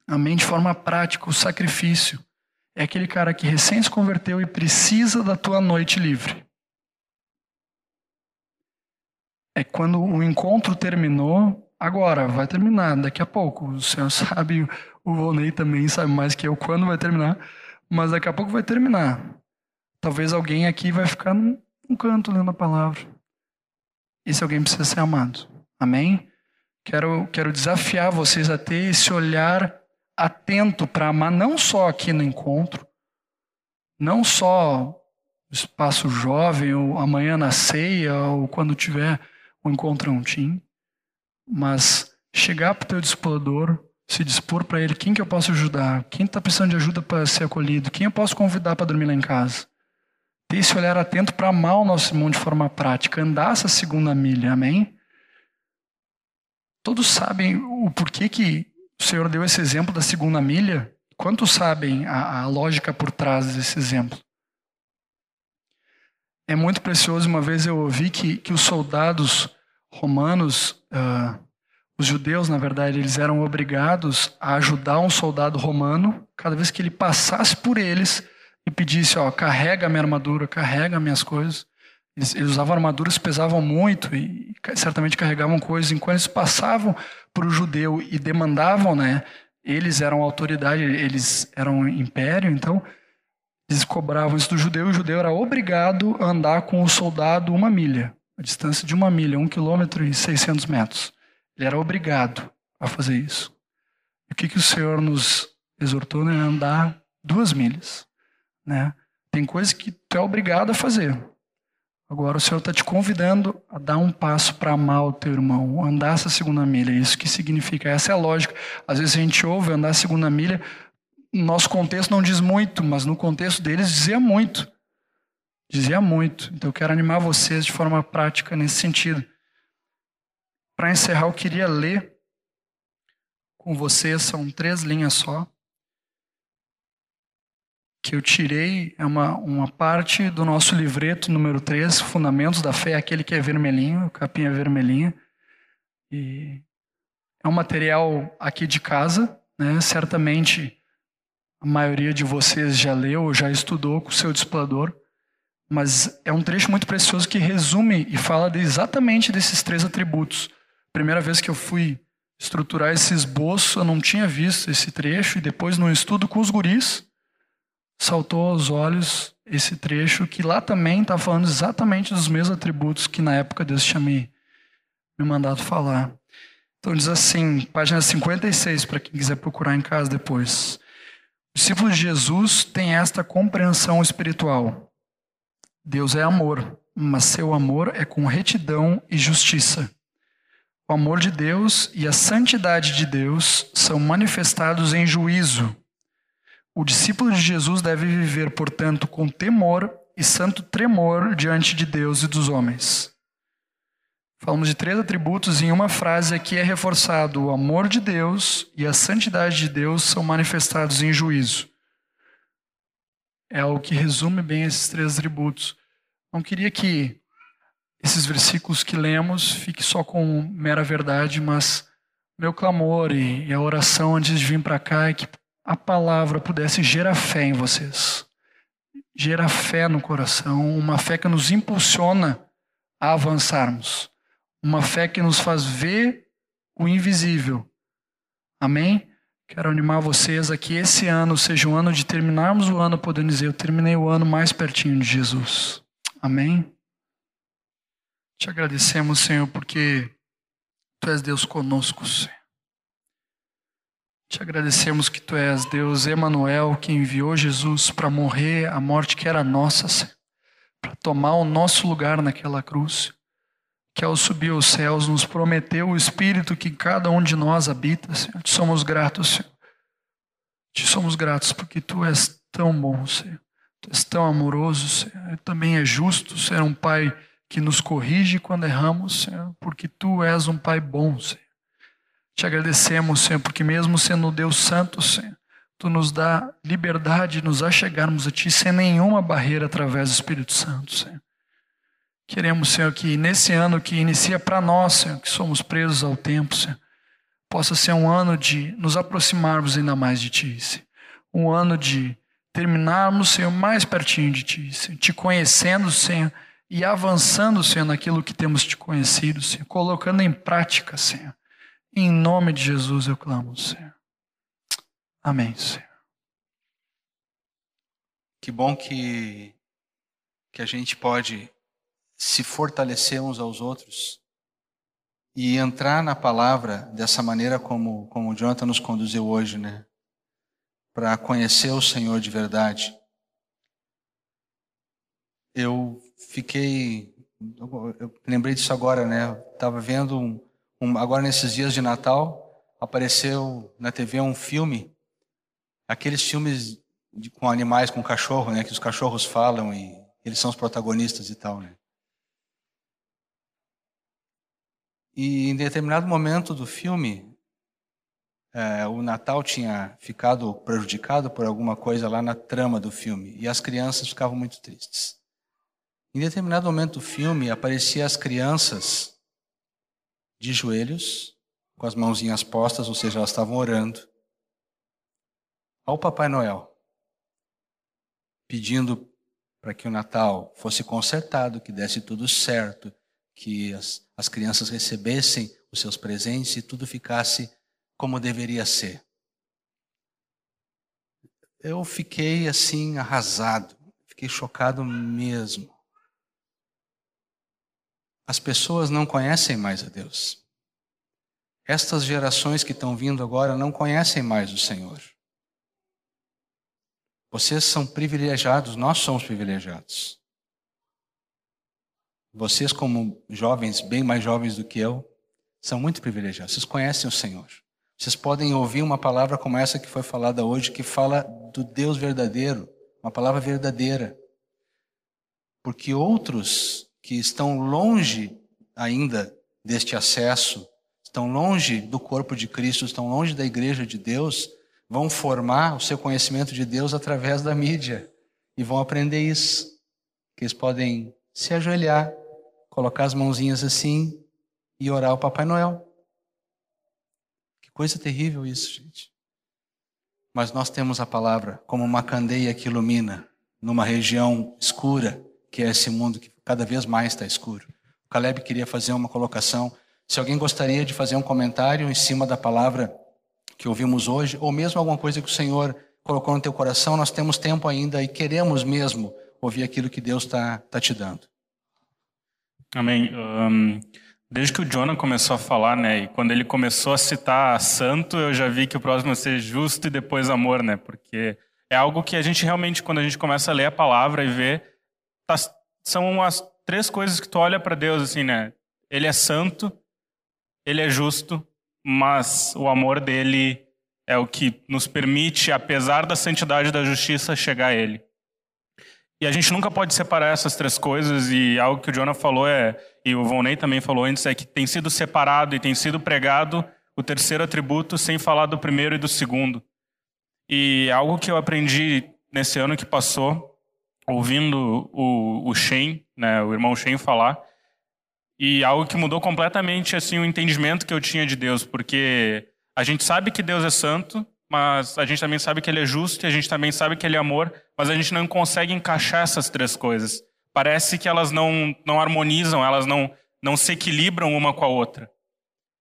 Amém de forma prática, o sacrifício. É aquele cara que recém se converteu e precisa da tua noite livre. É quando o encontro terminou, agora, vai terminar, daqui a pouco. O Senhor sabe, o Volney também sabe mais que eu quando vai terminar mas daqui a pouco vai terminar. Talvez alguém aqui vai ficar num, canto lendo a palavra. Esse alguém precisa ser amado. Amém? Quero, quero desafiar vocês a ter esse olhar atento para amar, não só aqui no encontro, não só no espaço jovem, ou amanhã na ceia, ou quando tiver um encontro um team, mas chegar para o teu discipulador se dispor para ele, quem que eu posso ajudar? Quem está precisando de ajuda para ser acolhido? Quem eu posso convidar para dormir lá em casa? Ter esse olhar atento para amar o nosso irmão de forma prática, andar essa segunda milha, amém? Todos sabem o porquê que o Senhor deu esse exemplo da segunda milha? Quantos sabem a, a lógica por trás desse exemplo? é muito precioso. Uma vez eu ouvi que, que os soldados romanos, uh, os judeus, na verdade, eles eram obrigados a ajudar um soldado romano cada vez que ele passasse por eles e pedisse: Ó, carrega minha armadura, carrega minhas coisas. Eles, eles usavam armaduras que pesavam muito e certamente carregavam coisas. Enquanto eles passavam para o judeu e demandavam, né? Eles eram autoridade, eles eram império, então eles cobravam isso do judeu e o judeu era obrigado a andar com o soldado uma milha, a distância de uma milha, um quilômetro e 600 metros. Ele era obrigado a fazer isso. E o que, que o Senhor nos exortou? Né? Andar duas milhas. Né? Tem coisas que tu é obrigado a fazer. Agora o Senhor está te convidando a dar um passo para amar o teu irmão, andar essa segunda milha. Isso que significa, essa é a lógica. Às vezes a gente ouve andar a segunda milha, nosso contexto não diz muito, mas no contexto deles dizia muito. Dizia muito. Então eu quero animar vocês de forma prática nesse sentido. Para encerrar, eu queria ler com vocês, são três linhas só que eu tirei é uma, uma parte do nosso livreto número 3, Fundamentos da Fé, aquele que é vermelhinho, capinha vermelhinha. E é um material aqui de casa, né? certamente a maioria de vocês já leu já estudou com o seu discipulador, mas é um trecho muito precioso que resume e fala de exatamente desses três atributos. Primeira vez que eu fui estruturar esse esboço, eu não tinha visto esse trecho, e depois no estudo com os guris, saltou aos olhos esse trecho que lá também está falando exatamente dos mesmos atributos que na época Deus tinha me, me mandado falar. Então diz assim, página 56, para quem quiser procurar em casa depois. O discípulo de Jesus tem esta compreensão espiritual. Deus é amor, mas seu amor é com retidão e justiça. O amor de Deus e a santidade de Deus são manifestados em juízo o discípulo de Jesus deve viver, portanto, com temor e santo tremor diante de Deus e dos homens. Falamos de três atributos em uma frase aqui é reforçado: o amor de Deus e a santidade de Deus são manifestados em juízo. É o que resume bem esses três atributos. Não queria que esses versículos que lemos fiquem só com mera verdade, mas meu clamor e a oração antes de vir para cá é que a palavra pudesse gerar fé em vocês. Gerar fé no coração, uma fé que nos impulsiona a avançarmos. Uma fé que nos faz ver o invisível. Amém? Quero animar vocês a que esse ano seja um ano de terminarmos o ano podendo dizer: Eu terminei o ano mais pertinho de Jesus. Amém? Te agradecemos, Senhor, porque Tu és Deus conosco, Senhor. Te agradecemos que tu és Deus Emanuel, que enviou Jesus para morrer a morte que era nossa, para tomar o nosso lugar naquela cruz, que ao subir aos céus nos prometeu o Espírito que cada um de nós habita, Senhor. Te somos gratos, Senhor. Te somos gratos porque tu és tão bom, Senhor. Tu és tão amoroso, Senhor. Também é justo ser um Pai que nos corrige quando erramos, Senhor, porque tu és um Pai bom, Senhor. Te agradecemos, Senhor, porque mesmo sendo Deus Santo, Senhor, Tu nos dá liberdade de nos achegarmos a Ti sem nenhuma barreira através do Espírito Santo, Senhor. Queremos, Senhor, que nesse ano que inicia para nós, Senhor, que somos presos ao tempo, Senhor, possa ser um ano de nos aproximarmos ainda mais de Ti, Senhor. Um ano de terminarmos, Senhor, mais pertinho de Ti, Senhor, Te conhecendo, Senhor, e avançando, Senhor, naquilo que temos Te conhecido, Senhor, colocando em prática, Senhor em nome de Jesus eu clamo, Senhor. Amém, Senhor. Que bom que, que a gente pode se fortalecer uns aos outros e entrar na palavra dessa maneira como, como o Jonathan nos conduziu hoje, né? Para conhecer o Senhor de verdade. Eu fiquei. Eu lembrei disso agora, né? Estava vendo um, um, agora nesses dias de Natal, apareceu na TV um filme, aqueles filmes de, com animais, com cachorro, né, que os cachorros falam e eles são os protagonistas e tal, né. E em determinado momento do filme, é, o Natal tinha ficado prejudicado por alguma coisa lá na trama do filme e as crianças ficavam muito tristes. Em determinado momento do filme, apareciam as crianças de joelhos, com as mãozinhas postas, ou seja, elas estavam orando, ao Papai Noel, pedindo para que o Natal fosse consertado, que desse tudo certo, que as, as crianças recebessem os seus presentes e tudo ficasse como deveria ser. Eu fiquei assim arrasado, fiquei chocado mesmo. As pessoas não conhecem mais a Deus. Estas gerações que estão vindo agora não conhecem mais o Senhor. Vocês são privilegiados, nós somos privilegiados. Vocês, como jovens, bem mais jovens do que eu, são muito privilegiados. Vocês conhecem o Senhor. Vocês podem ouvir uma palavra como essa que foi falada hoje, que fala do Deus verdadeiro, uma palavra verdadeira. Porque outros que estão longe ainda deste acesso, estão longe do corpo de Cristo, estão longe da igreja de Deus, vão formar o seu conhecimento de Deus através da mídia e vão aprender isso. Que eles podem se ajoelhar, colocar as mãozinhas assim e orar ao Papai Noel. Que coisa terrível isso, gente. Mas nós temos a palavra como uma candeia que ilumina numa região escura, que é esse mundo que cada vez mais está escuro. O Caleb queria fazer uma colocação. Se alguém gostaria de fazer um comentário em cima da palavra que ouvimos hoje, ou mesmo alguma coisa que o Senhor colocou no teu coração, nós temos tempo ainda e queremos mesmo ouvir aquilo que Deus está tá te dando. Amém. Um, desde que o Jonah começou a falar, né, e quando ele começou a citar santo, eu já vi que o próximo ia ser justo e depois amor, né, porque é algo que a gente realmente, quando a gente começa a ler a palavra e ver, tá, são as três coisas que tu olha para Deus, assim, né, ele é santo, ele é justo mas o amor dele é o que nos permite, apesar da santidade e da justiça, chegar a ele. E a gente nunca pode separar essas três coisas, e algo que o Jonah falou é, e o Volney também falou antes, é que tem sido separado e tem sido pregado o terceiro atributo sem falar do primeiro e do segundo. E algo que eu aprendi nesse ano que passou, ouvindo o, o Shane, né, o irmão Shane falar, e algo que mudou completamente assim o entendimento que eu tinha de Deus, porque a gente sabe que Deus é santo, mas a gente também sabe que ele é justo e a gente também sabe que ele é amor, mas a gente não consegue encaixar essas três coisas. Parece que elas não não harmonizam, elas não não se equilibram uma com a outra.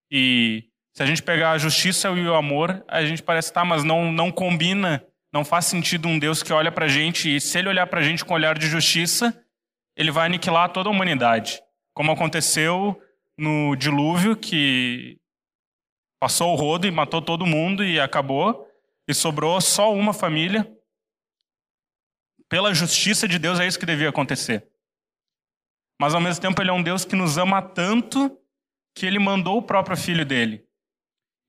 E se a gente pegar a justiça e o amor, a gente parece tá, mas não não combina, não faz sentido um Deus que olha para a gente e se ele olhar para a gente com um olhar de justiça, ele vai aniquilar toda a humanidade como aconteceu no dilúvio, que passou o rodo e matou todo mundo e acabou, e sobrou só uma família. Pela justiça de Deus é isso que devia acontecer. Mas ao mesmo tempo ele é um Deus que nos ama tanto que ele mandou o próprio filho dele.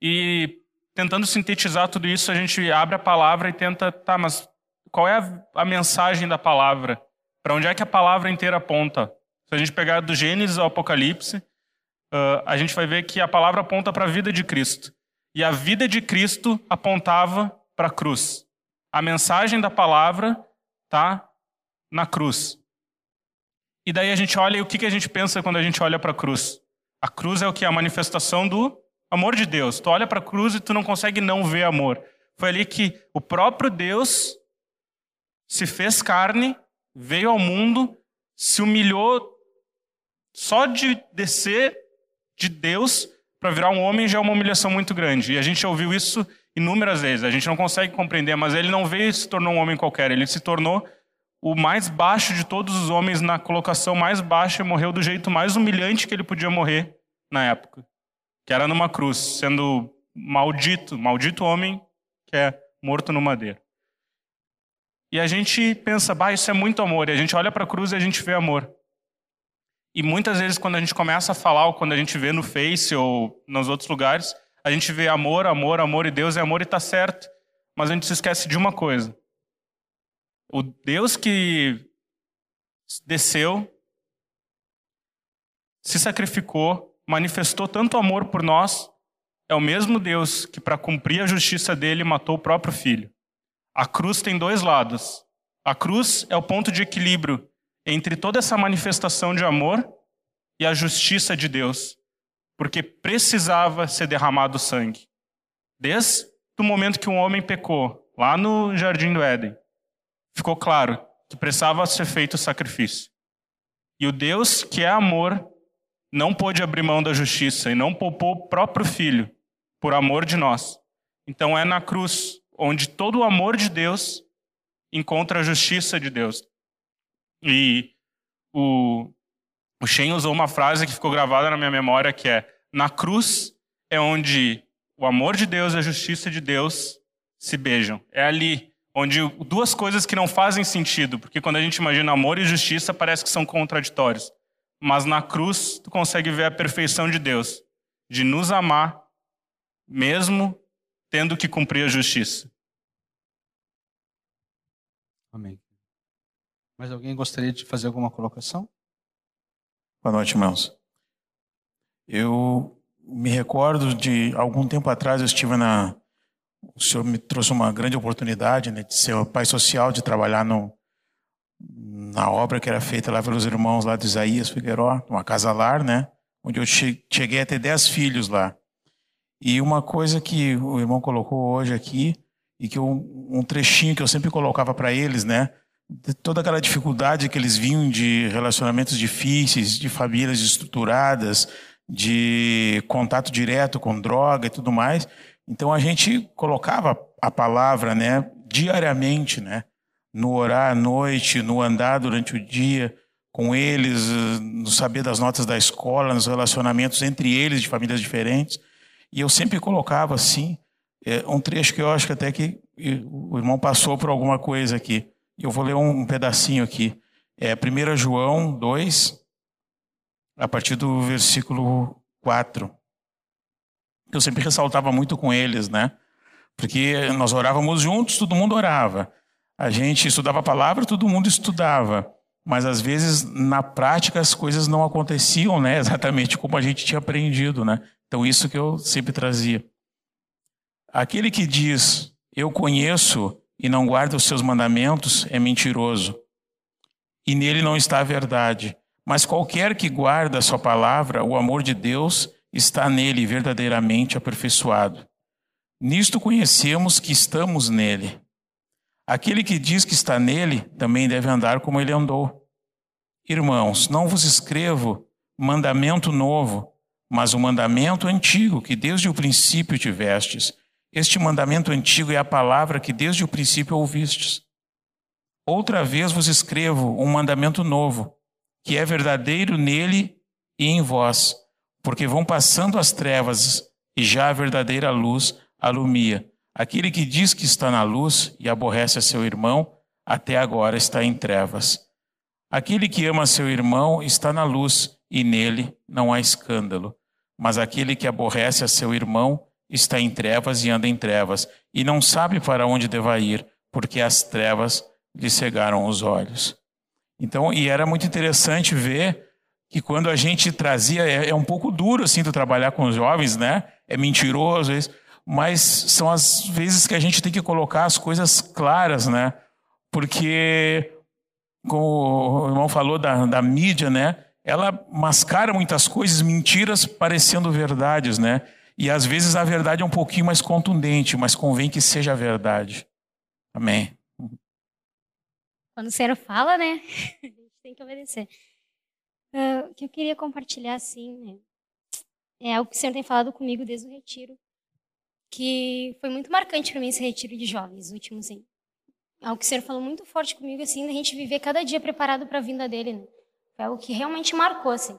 E tentando sintetizar tudo isso, a gente abre a palavra e tenta, tá, mas qual é a, a mensagem da palavra? Para onde é que a palavra inteira aponta? Se a gente pegar do Gênesis ao Apocalipse, uh, a gente vai ver que a palavra aponta para a vida de Cristo. E a vida de Cristo apontava para a cruz. A mensagem da palavra está na cruz. E daí a gente olha e o que, que a gente pensa quando a gente olha para a cruz? A cruz é o que? A manifestação do amor de Deus. Tu olha para a cruz e tu não consegue não ver amor. Foi ali que o próprio Deus se fez carne, veio ao mundo, se humilhou só de descer de Deus para virar um homem já é uma humilhação muito grande. E a gente ouviu isso inúmeras vezes. A gente não consegue compreender, mas ele não veio e se tornou um homem qualquer. Ele se tornou o mais baixo de todos os homens na colocação mais baixa e morreu do jeito mais humilhante que ele podia morrer na época, que era numa cruz, sendo maldito, maldito homem que é morto no madeiro. E a gente pensa, bah, isso é muito amor. E a gente olha para a cruz e a gente vê amor. E muitas vezes, quando a gente começa a falar, ou quando a gente vê no Face ou nos outros lugares, a gente vê amor, amor, amor, e Deus é amor e está certo. Mas a gente se esquece de uma coisa. O Deus que desceu, se sacrificou, manifestou tanto amor por nós, é o mesmo Deus que, para cumprir a justiça dele, matou o próprio filho. A cruz tem dois lados. A cruz é o ponto de equilíbrio entre toda essa manifestação de amor e a justiça de Deus, porque precisava ser derramado sangue. Desde o momento que um homem pecou, lá no jardim do Éden, ficou claro que precisava ser feito o sacrifício. E o Deus que é amor não pôde abrir mão da justiça e não poupou o próprio filho por amor de nós. Então é na cruz onde todo o amor de Deus encontra a justiça de Deus. E o, o Shen usou uma frase que ficou gravada na minha memória que é: na cruz é onde o amor de Deus e a justiça de Deus se beijam. É ali onde duas coisas que não fazem sentido, porque quando a gente imagina amor e justiça parece que são contraditórios. Mas na cruz tu consegue ver a perfeição de Deus, de nos amar mesmo tendo que cumprir a justiça. Amém. Mais alguém gostaria de fazer alguma colocação? Boa noite, irmãos. Eu me recordo de algum tempo atrás eu estive na o senhor me trouxe uma grande oportunidade né, de ser o pai social, de trabalhar no, na obra que era feita lá pelos irmãos lá de Isaías Figueiró, uma casa lar, né? Onde eu cheguei a ter dez filhos lá. E uma coisa que o irmão colocou hoje aqui, e que eu, um trechinho que eu sempre colocava para eles, né? De toda aquela dificuldade que eles vinham de relacionamentos difíceis, de famílias estruturadas, de contato direto com droga e tudo mais. Então a gente colocava a palavra, né, diariamente, né, no orar à noite, no andar durante o dia com eles, no saber das notas da escola, nos relacionamentos entre eles de famílias diferentes. E eu sempre colocava assim, é, um trecho que eu acho que até que o irmão passou por alguma coisa aqui. Eu vou ler um pedacinho aqui. É 1 João 2, a partir do versículo 4. Eu sempre ressaltava muito com eles, né? Porque nós orávamos juntos, todo mundo orava. A gente estudava a palavra, todo mundo estudava. Mas às vezes, na prática, as coisas não aconteciam, né? Exatamente como a gente tinha aprendido, né? Então, isso que eu sempre trazia. Aquele que diz, eu conheço e não guarda os seus mandamentos, é mentiroso. E nele não está a verdade. Mas qualquer que guarda a sua palavra, o amor de Deus está nele verdadeiramente aperfeiçoado. Nisto conhecemos que estamos nele. Aquele que diz que está nele também deve andar como ele andou. Irmãos, não vos escrevo mandamento novo, mas o mandamento antigo que desde o princípio tivestes. Este mandamento antigo é a palavra que desde o princípio ouvistes. Outra vez vos escrevo um mandamento novo, que é verdadeiro nele e em vós, porque vão passando as trevas e já a verdadeira luz alumia. Aquele que diz que está na luz e aborrece a seu irmão, até agora está em trevas. Aquele que ama seu irmão está na luz e nele não há escândalo. Mas aquele que aborrece a seu irmão está em trevas e anda em trevas, e não sabe para onde deva ir, porque as trevas lhe cegaram os olhos. Então, e era muito interessante ver que quando a gente trazia, é, é um pouco duro assim de trabalhar com os jovens, né? É mentiroso, mas são as vezes que a gente tem que colocar as coisas claras, né? Porque, como o irmão falou da, da mídia, né? ela mascara muitas coisas, mentiras parecendo verdades, né? E às vezes a verdade é um pouquinho mais contundente, mas convém que seja a verdade. Amém. Quando o Senhor fala, né? A gente tem que obedecer. Uh, o que eu queria compartilhar, assim, né? é algo que o Senhor tem falado comigo desde o retiro, que foi muito marcante para mim esse retiro de jovens, último, assim. Algo que o Senhor falou muito forte comigo, assim, da gente viver cada dia preparado para a vinda dele, né? Foi algo que realmente marcou, assim.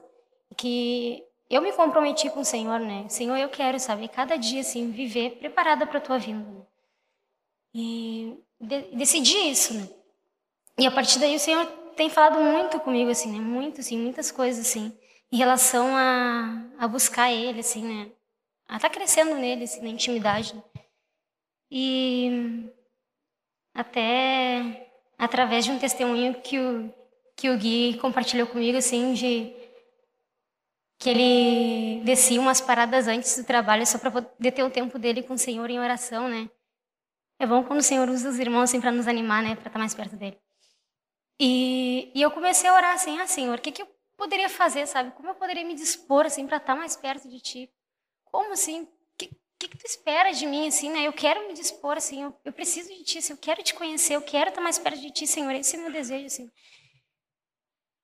Que eu me comprometi com o Senhor, né? Senhor, eu quero, sabe, cada dia, assim, viver preparada para a tua vinda. Né? E de decidi isso, né? E a partir daí o Senhor tem falado muito comigo, assim, né? Muito, assim, muitas coisas, assim, em relação a, a buscar Ele, assim, né? A estar tá crescendo nele, assim, na intimidade. E até através de um testemunho que o, que o Gui compartilhou comigo, assim, de que ele descia umas paradas antes do trabalho só para poder ter o tempo dele com o Senhor em oração, né? É bom quando o Senhor usa os irmãos assim para nos animar, né, para estar tá mais perto dele. E, e eu comecei a orar assim, ah, Senhor, o que, que eu poderia fazer, sabe? Como eu poderia me dispor, assim, para estar mais perto de Ti? Como, assim? O que, que, tu espera de mim, assim, né? Eu quero me dispor, assim, eu, eu preciso de Ti, assim, eu quero Te conhecer, eu quero estar mais perto de Ti, Senhor. Esse é o meu desejo, assim.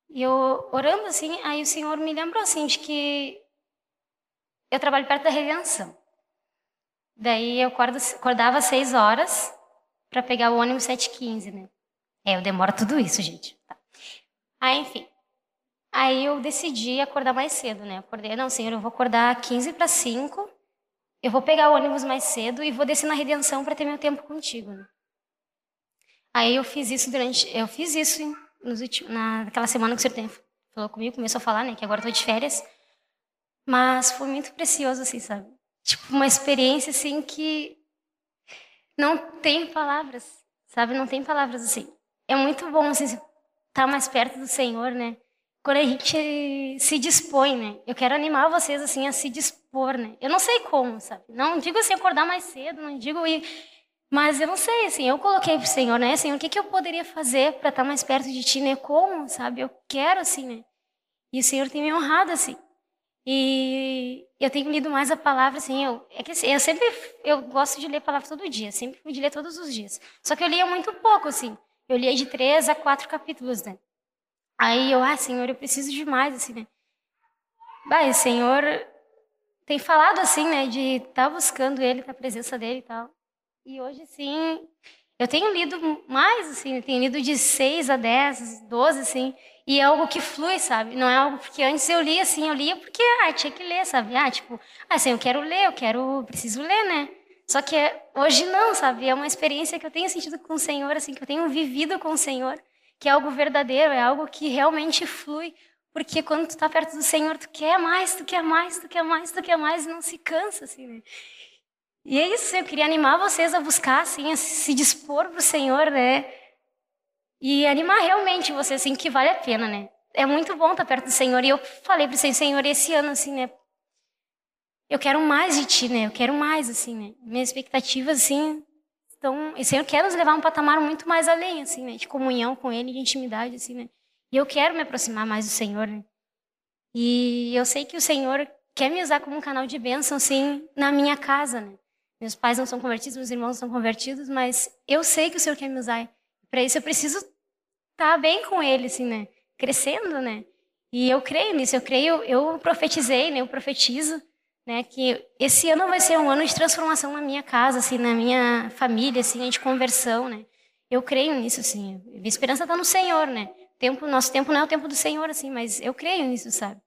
E eu, orando assim, aí o Senhor me lembrou, assim, de que eu trabalho perto da redenção. Daí eu acordo, acordava às seis horas para pegar o ônibus 7h15, né? É, eu demoro tudo isso, gente. Tá. Aí, enfim. Aí eu decidi acordar mais cedo, né? Acordei, não, senhor, eu vou acordar 15 para 5, eu vou pegar o ônibus mais cedo e vou descer na redenção para ter meu tempo contigo. Né? Aí eu fiz isso durante. Eu fiz isso últimos, naquela semana que o senhor falou comigo, começou a falar, né? Que agora tô de férias. Mas foi muito precioso, assim, sabe? Tipo, uma experiência, assim, que não tem palavras, sabe? Não tem palavras, assim é muito bom assim, estar tá mais perto do Senhor, né? Quando a gente se dispõe, né? Eu quero animar vocês assim a se dispor, né? Eu não sei como, sabe? Não digo assim acordar mais cedo, não digo ir, mas eu não sei assim. Eu coloquei pro Senhor, né? Senhor, o que que eu poderia fazer para estar tá mais perto de Ti, né? Como, sabe? Eu quero assim, né? E o Senhor tem me honrado assim. E eu tenho lido mais a palavra, assim, eu, é que assim, eu sempre, eu gosto de ler a palavra todo dia, sempre fui de ler todos os dias. Só que eu lia muito pouco, assim. Eu lia de três a quatro capítulos, né? Aí eu, ah, Senhor, eu preciso de mais, assim, né? Bah, o Senhor tem falado assim, né, de estar tá buscando Ele, a presença dele e tal. E hoje, sim, eu tenho lido mais, assim, eu tenho lido de seis a dez, doze, assim, e é algo que flui, sabe? Não é algo porque antes eu lia, assim, eu lia porque, ah, tinha que ler, sabe? Ah, tipo, assim, eu quero ler, eu quero, preciso ler, né? Só que hoje não, sabe? É uma experiência que eu tenho sentido com o Senhor, assim, que eu tenho vivido com o Senhor, que é algo verdadeiro, é algo que realmente flui. Porque quando tu está perto do Senhor, tu quer mais, tu quer mais, tu quer mais, tu quer mais, e não se cansa, assim, né? E é isso, eu queria animar vocês a buscar, assim, a se dispor para o Senhor, né? E animar realmente vocês, assim, que vale a pena, né? É muito bom estar perto do Senhor. E eu falei para o Senhor esse ano, assim, né? eu quero mais de ti, né? Eu quero mais, assim, né? Minhas expectativas, assim, estão... O Senhor quer nos levar a um patamar muito mais além, assim, né? De comunhão com Ele, de intimidade, assim, né? E eu quero me aproximar mais do Senhor, né? E eu sei que o Senhor quer me usar como um canal de bênção, assim, na minha casa, né? Meus pais não são convertidos, meus irmãos não são convertidos, mas eu sei que o Senhor quer me usar. Para isso eu preciso estar bem com Ele, assim, né? Crescendo, né? E eu creio nisso, eu creio, eu profetizei, né? Eu profetizo né, que esse ano vai ser um ano de transformação na minha casa, assim, na minha família, assim, de conversão, né? Eu creio nisso, assim. Minha esperança está no Senhor, né? Tempo, nosso tempo não é o tempo do Senhor, assim, mas eu creio nisso, sabe?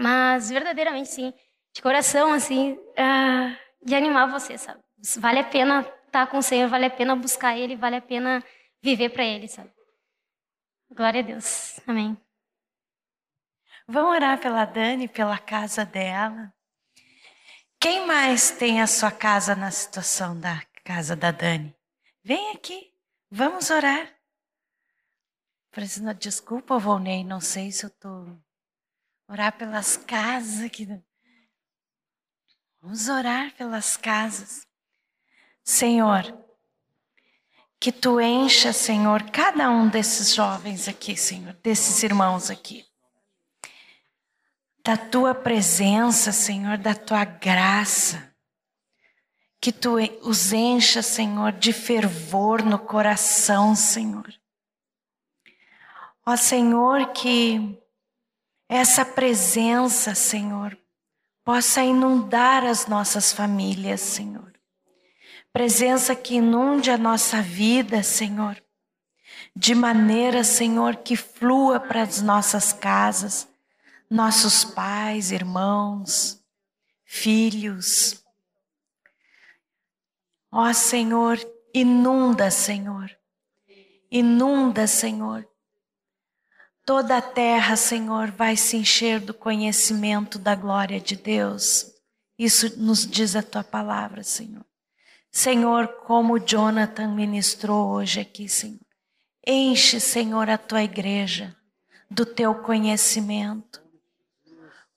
Mas verdadeiramente, sim, de coração, assim, uh, de animar você, sabe? Vale a pena estar tá com o Senhor, vale a pena buscar Ele, vale a pena viver para Ele, sabe? Glória a Deus. Amém. Vamos orar pela Dani, pela casa dela. Quem mais tem a sua casa na situação da casa da Dani? Vem aqui, vamos orar. Precisando, desculpa, Volney, não sei se eu estou. Orar pelas casas aqui. Vamos orar pelas casas. Senhor, que tu encha, Senhor, cada um desses jovens aqui, Senhor, desses irmãos aqui da tua presença, Senhor, da tua graça. Que tu os encha, Senhor, de fervor no coração, Senhor. Ó Senhor, que essa presença, Senhor, possa inundar as nossas famílias, Senhor. Presença que inunde a nossa vida, Senhor. De maneira, Senhor, que flua para as nossas casas nossos pais, irmãos, filhos. Ó Senhor, inunda, Senhor, inunda, Senhor. Toda a terra, Senhor, vai se encher do conhecimento da glória de Deus. Isso nos diz a tua palavra, Senhor. Senhor, como Jonathan ministrou hoje aqui, Senhor. Enche, Senhor, a tua igreja do teu conhecimento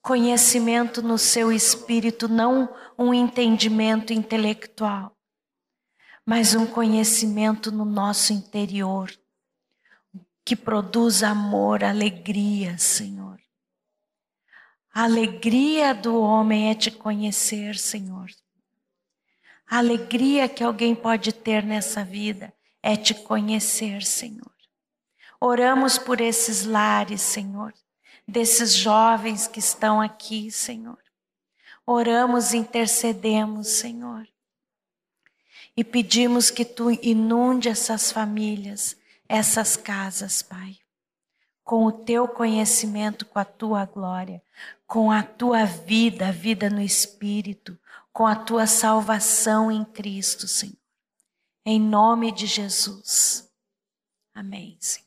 conhecimento no seu espírito, não um entendimento intelectual, mas um conhecimento no nosso interior. que produz amor, alegria, Senhor. A alegria do homem é te conhecer, Senhor. A alegria que alguém pode ter nessa vida é te conhecer, Senhor. Oramos por esses lares, Senhor, desses jovens que estão aqui, Senhor. Oramos, intercedemos, Senhor. E pedimos que tu inunde essas famílias, essas casas, Pai, com o teu conhecimento, com a tua glória, com a tua vida, a vida no Espírito, com a tua salvação em Cristo, Senhor. Em nome de Jesus. Amém, Senhor.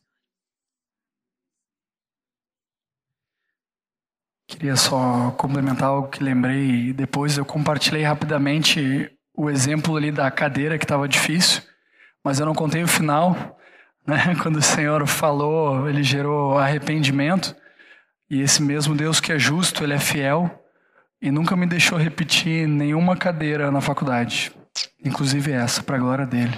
Queria só complementar algo que lembrei depois. Eu compartilhei rapidamente o exemplo ali da cadeira que estava difícil, mas eu não contei o final. Né? Quando o Senhor falou, ele gerou arrependimento. E esse mesmo Deus que é justo, ele é fiel e nunca me deixou repetir nenhuma cadeira na faculdade, inclusive essa, para a glória dele.